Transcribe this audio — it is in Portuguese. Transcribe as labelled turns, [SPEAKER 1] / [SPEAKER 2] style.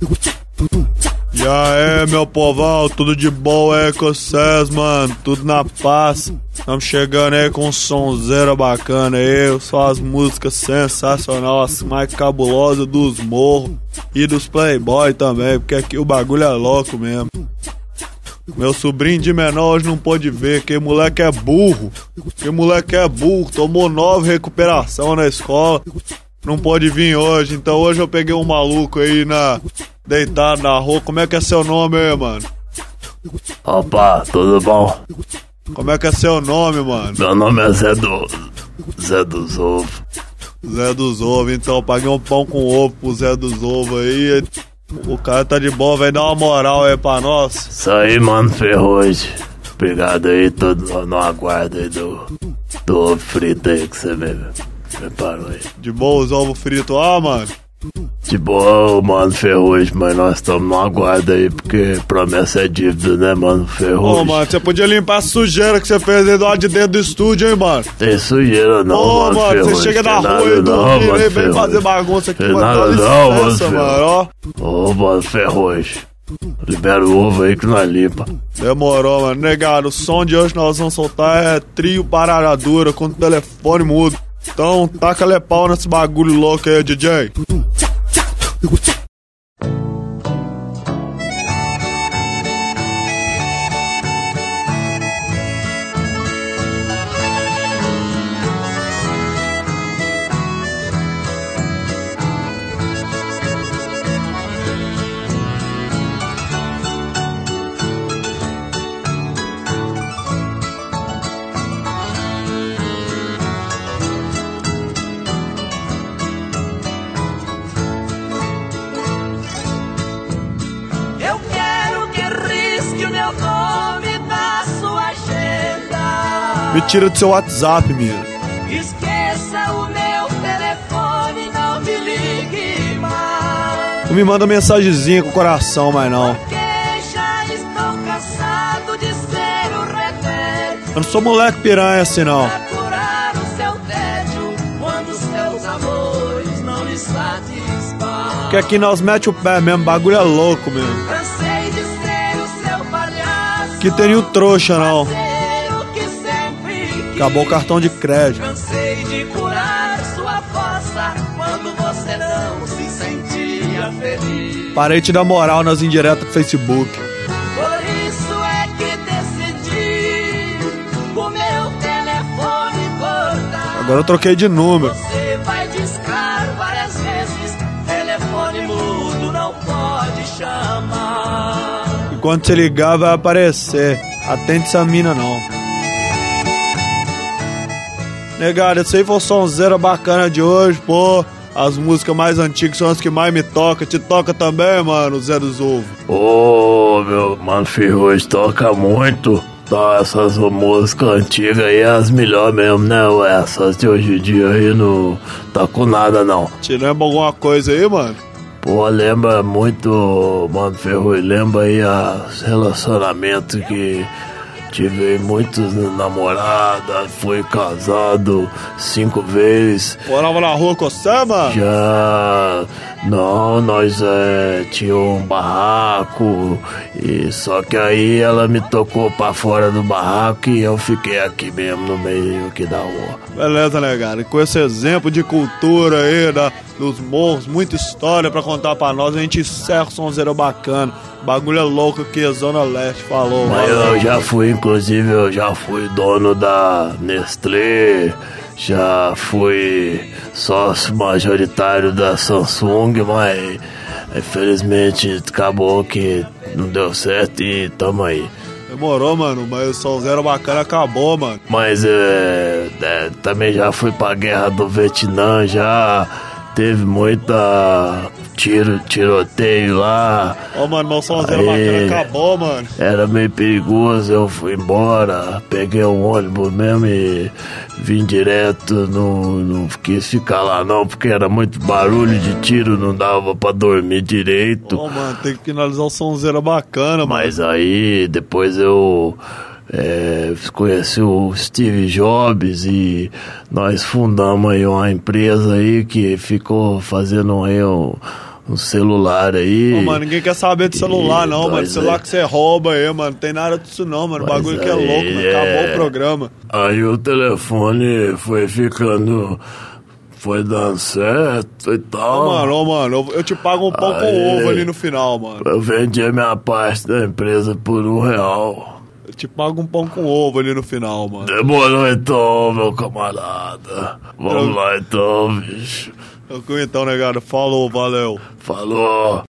[SPEAKER 1] E aí, meu povão, tudo de boa aí com vocês, mano? Tudo na paz. Estamos chegando aí com um sonzeira bacana aí, só as músicas sensacionais, as mais cabulosas dos morros e dos playboy também, porque aqui o bagulho é louco mesmo. Meu sobrinho de menor hoje não pôde ver, que moleque é burro. Que moleque é burro, tomou nove recuperação na escola. Não pode vir hoje, então hoje eu peguei um maluco aí na deitado na rua. Como é que é seu nome aí, mano?
[SPEAKER 2] Opa, tudo bom?
[SPEAKER 1] Como é que é seu nome, mano?
[SPEAKER 2] Meu nome é Zé do. Zé dos Ovos.
[SPEAKER 1] Zé dos Ovos, então paguei um pão com ovo pro Zé dos Ovos aí. O cara tá de boa, vai dar uma moral aí pra nós.
[SPEAKER 2] Isso aí, mano, Ferrugem. Obrigado aí, todo no aguardo aí do. Do ovo frito aí que você me preparou aí.
[SPEAKER 1] De boa os ovos fritos lá, mano?
[SPEAKER 2] De boa, mano, Ferrugem, mas nós estamos no aguardo aí, porque promessa é dívida, né, mano, Ferrugem?
[SPEAKER 1] Ô, mano, você podia limpar a sujeira que você fez aí lado de dentro do estúdio, hein, mano?
[SPEAKER 2] Tem sujeira não,
[SPEAKER 1] Ô,
[SPEAKER 2] mano,
[SPEAKER 1] mano,
[SPEAKER 2] Ferrugem.
[SPEAKER 1] você chega na rua e
[SPEAKER 2] não,
[SPEAKER 1] dormir
[SPEAKER 2] mano,
[SPEAKER 1] aí, vem
[SPEAKER 2] Ferrugem.
[SPEAKER 1] fazer bagunça aqui,
[SPEAKER 2] Tem
[SPEAKER 1] mano.
[SPEAKER 2] nada não, mano,
[SPEAKER 1] licença,
[SPEAKER 2] Ferrugem.
[SPEAKER 1] mano, ó.
[SPEAKER 2] Ô, mano, Ferrugem. Libera o ovo aí que nós limpa.
[SPEAKER 1] Demorou, mano. Negado, o som de hoje nós vamos soltar é trio parada dura com o telefone mudo. Então, taca-lhe pau nesse bagulho louco aí, DJ.
[SPEAKER 3] Eu
[SPEAKER 1] Me tira do seu WhatsApp, minha.
[SPEAKER 3] Esqueça o meu telefone, não me ligue mais.
[SPEAKER 1] Não me manda mensagenzinha com o coração, mais não. Eu não sou moleque piranha assim, não. Porque aqui nós mete o pé mesmo, bagulho é louco mesmo.
[SPEAKER 3] Cansei de ser o seu palhaço.
[SPEAKER 1] Que tem o trouxa, não. Acabou o cartão de crédito.
[SPEAKER 3] Cansei de curar sua fossa quando você não se sentia feliz.
[SPEAKER 1] Parei de dar moral nas indiretas do Facebook.
[SPEAKER 3] Por isso é que decidi o meu telefone cortar.
[SPEAKER 1] Agora eu troquei de número.
[SPEAKER 3] Você vai discar várias vezes. Telefone mudo não pode chamar.
[SPEAKER 1] E quando você ligar, vai aparecer. Atende essa mina, não. Negado, esse aí foi o sonzeira bacana de hoje, pô. As músicas mais antigas são as que mais me tocam. Te toca também, mano, Zé dos Ovos.
[SPEAKER 2] Ô, meu mano, Ferrugem toca muito. Tá, essas músicas antigas aí, as melhores mesmo, né? Essas de hoje em dia aí não tá com nada, não.
[SPEAKER 1] Te lembra alguma coisa aí, mano?
[SPEAKER 2] Pô, lembra muito, mano, Ferrugem, lembra aí os relacionamentos que tive muitos namoradas, fui casado cinco vezes.
[SPEAKER 1] Morava na rua mano?
[SPEAKER 2] Já não, nós é, tinha um barraco e só que aí ela me tocou pra fora do barraco e eu fiquei aqui mesmo no meio aqui da rua.
[SPEAKER 1] Beleza, negado. E com esse exemplo de cultura aí, da, dos morros, muita história pra contar pra nós, a gente encerra o sonzeiro bacana. Bagulho é louco aqui, a Zona Leste falou.
[SPEAKER 2] Mas eu já fui, inclusive, eu já fui dono da Nestlé, já fui sócio majoritário da Samsung, mas infelizmente acabou que não deu certo e tamo aí.
[SPEAKER 1] Demorou, mano, mas o sonzeiro bacana acabou, mano.
[SPEAKER 2] Mas é, é, também já fui pra guerra do Vietnã, já teve muita tiro, tiroteio lá.
[SPEAKER 1] Ó, mano, meu
[SPEAKER 2] Aê.
[SPEAKER 1] bacana acabou, mano.
[SPEAKER 2] Era meio perigoso, eu fui embora, peguei um ônibus mesmo e vim direto, não, não quis ficar lá não, porque era muito barulho de tiro, não dava pra dormir direito.
[SPEAKER 1] Ó, mano, tem que finalizar o sonzeiro bacana, mano.
[SPEAKER 2] Mas aí depois eu é, conheci o Steve Jobs e nós fundamos aí uma empresa aí que ficou fazendo aí um, um celular aí.
[SPEAKER 1] Ô, mano, ninguém quer saber de celular,
[SPEAKER 2] Ih,
[SPEAKER 1] não, mano. Celular
[SPEAKER 2] é.
[SPEAKER 1] que você rouba aí, mano. Tem nada disso, não, mano. O bagulho que é
[SPEAKER 2] aí,
[SPEAKER 1] louco, mano. Acabou
[SPEAKER 2] é.
[SPEAKER 1] o programa.
[SPEAKER 2] Aí o telefone foi ficando. Foi dando certo e
[SPEAKER 1] Ô,
[SPEAKER 2] tal.
[SPEAKER 1] mano, ô, mano, eu, te pago um pão com
[SPEAKER 2] Aê.
[SPEAKER 1] ovo ali no final, mano.
[SPEAKER 2] Eu vendi a minha parte da empresa por um real.
[SPEAKER 1] Te pago um pão com ovo ali no final, mano.
[SPEAKER 2] Demorou então, meu camarada. Vamos
[SPEAKER 1] Eu-
[SPEAKER 2] lá então, bicho.
[SPEAKER 1] Então, negado, falou, valeu.
[SPEAKER 2] Falou.